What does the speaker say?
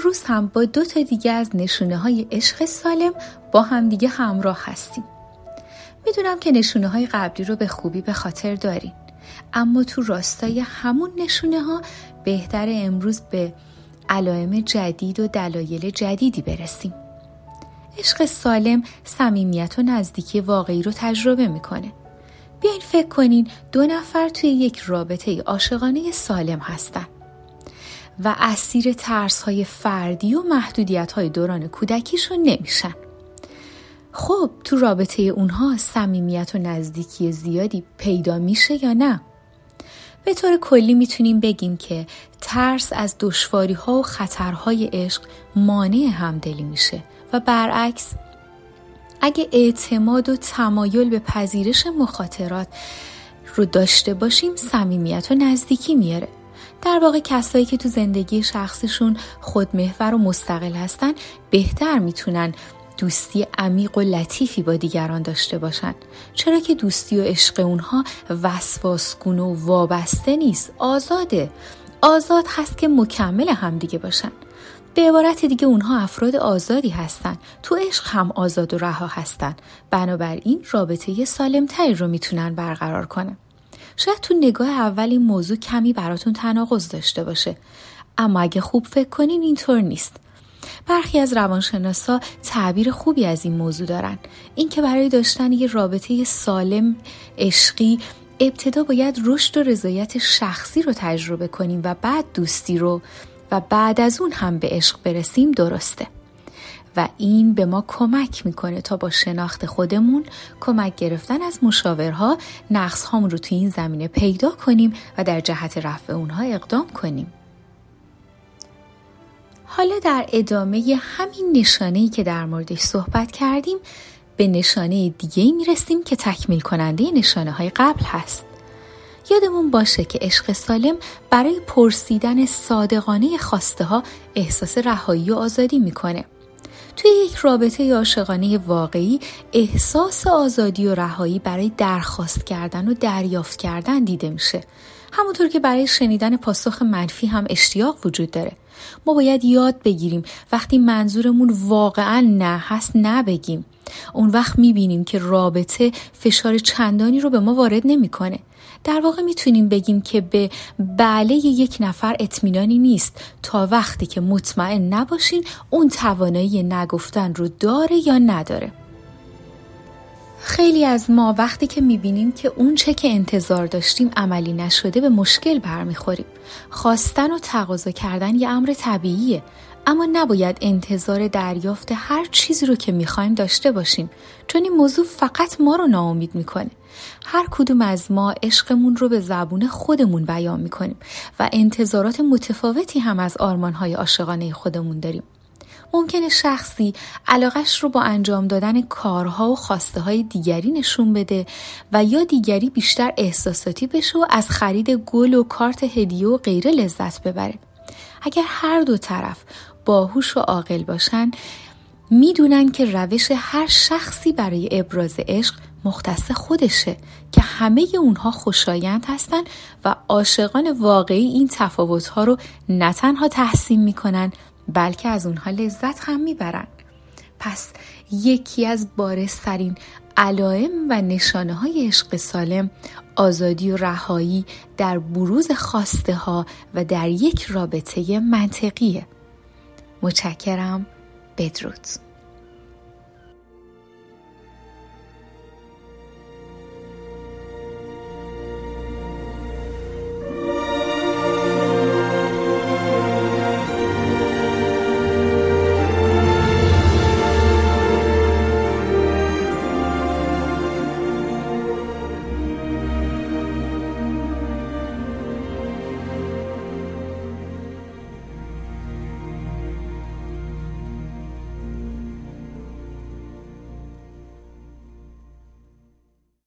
امروز هم با دو تا دیگه از نشونه های عشق سالم با هم دیگه همراه هستیم. می‌دونم که نشونه های قبلی رو به خوبی به خاطر دارین. اما تو راستای همون نشونه ها بهتر امروز به علائم جدید و دلایل جدیدی برسیم. عشق سالم صمیمیت و نزدیکی واقعی رو تجربه می‌کنه. بیاین فکر کنین دو نفر توی یک رابطه عاشقانه سالم هستن. و اسیر ترس های فردی و محدودیت های دوران کودکیشون نمیشن خب تو رابطه اونها صمیمیت و نزدیکی زیادی پیدا میشه یا نه؟ به طور کلی می‌تونیم بگیم که ترس از دشواری ها و خطرهای عشق مانع همدلی میشه و برعکس اگه اعتماد و تمایل به پذیرش مخاطرات رو داشته باشیم صمیمیت و نزدیکی میاره در واقع کسایی که تو زندگی شخصشون خودمحور و مستقل هستن بهتر می‌تونن دوستی عمیق و لطیفی با دیگران داشته باشن. چرا که دوستی و عشق اونها وسواسگون و وابسته نیست آزاده. آزاد هست که مکمل همدیگه باشن. به عبارت دیگه اونها افراد آزادی هستن. تو عشق هم آزاد و رها هستن. بنابراین رابطه سالمتری رو می‌تونن برقرار کنن. شاید تو نگاه اول این موضوع کمی براتون تناقض داشته باشه. اما اگه خوب فکر کنین اینطور نیست. برخی از روانشناسا تعبیر خوبی از این موضوع دارن. اینکه برای داشتن یه رابطه سالم عشقی ابتدا باید رشد و رضایت شخصی رو تجربه کنیم و بعد دوستی رو و بعد از اون هم به عشق برسیم درسته. و این به ما کمک می‌کنه تا با شناخت خودمون کمک گرفتن از مشاورها نقص هامون رو تو این زمینه پیدا کنیم و در جهت رفع اونها اقدام کنیم حالا در ادامه همین نشانه‌ای که در موردش صحبت کردیم به نشانه دیگه می‌رسیم که تکمیل کننده نشانه های قبل هست. یادمون باشه که عشق سالم برای پرسیدن صادقانه خواسته ها احساس رهایی و آزادی می‌کنه. توی یک رابطه عاشقانه واقعی احساس آزادی و رهایی برای درخواست کردن و دریافت کردن دیده میشه. همونطور که برای شنیدن پاسخ منفی هم اشتیاق وجود داره. ما باید یاد بگیریم وقتی منظورمون واقعا نه هست نبگیم اون وقت می‌بینیم که رابطه فشار چندانی رو به ما وارد نمی‌کنه. در واقع می‌تونیم بگیم که به بله یک نفر اطمینانی نیست تا وقتی که مطمئن نباشین اون توانایی نگفتن رو داره یا نداره خیلی از ما وقتی که می‌بینیم که اون چه که انتظار داشتیم عملی نشده به مشکل برمیخوریم. خواستن و تقاضا کردن یه امر طبیعیه اما نباید انتظار دریافت هر چیزی رو که می‌خوایم داشته باشیم چون این موضوع فقط ما رو ناامید می‌کنه. هر کدوم از ما عشقمون رو به زبون خودمون بیان می‌کنیم و انتظارات متفاوتی هم از آرمانهای عاشقانه خودمون داریم. ممکنه شخصی علاقش رو با انجام دادن کارها و خواسته های دیگری نشون بده و یا دیگری بیشتر احساساتی بشه و از خرید گل و کارت هدیه و غیره لذت ببره. اگر هر دو طرف باهوش و عاقل باشن می‌دونن که روش هر شخصی برای ابراز عشق مختص خودشه که همه اونها خوشایند هستن و عاشقان واقعی این تفاوتها رو نه تنها تحسین می‌کنن بلکه از اونها لذت هم می‌برن. پس یکی از بارسترین علائم و نشانه های عشق سالم آزادی و رهایی در بروز خواسته ها و در یک رابطه منطقیه. متشکرم. بدرود.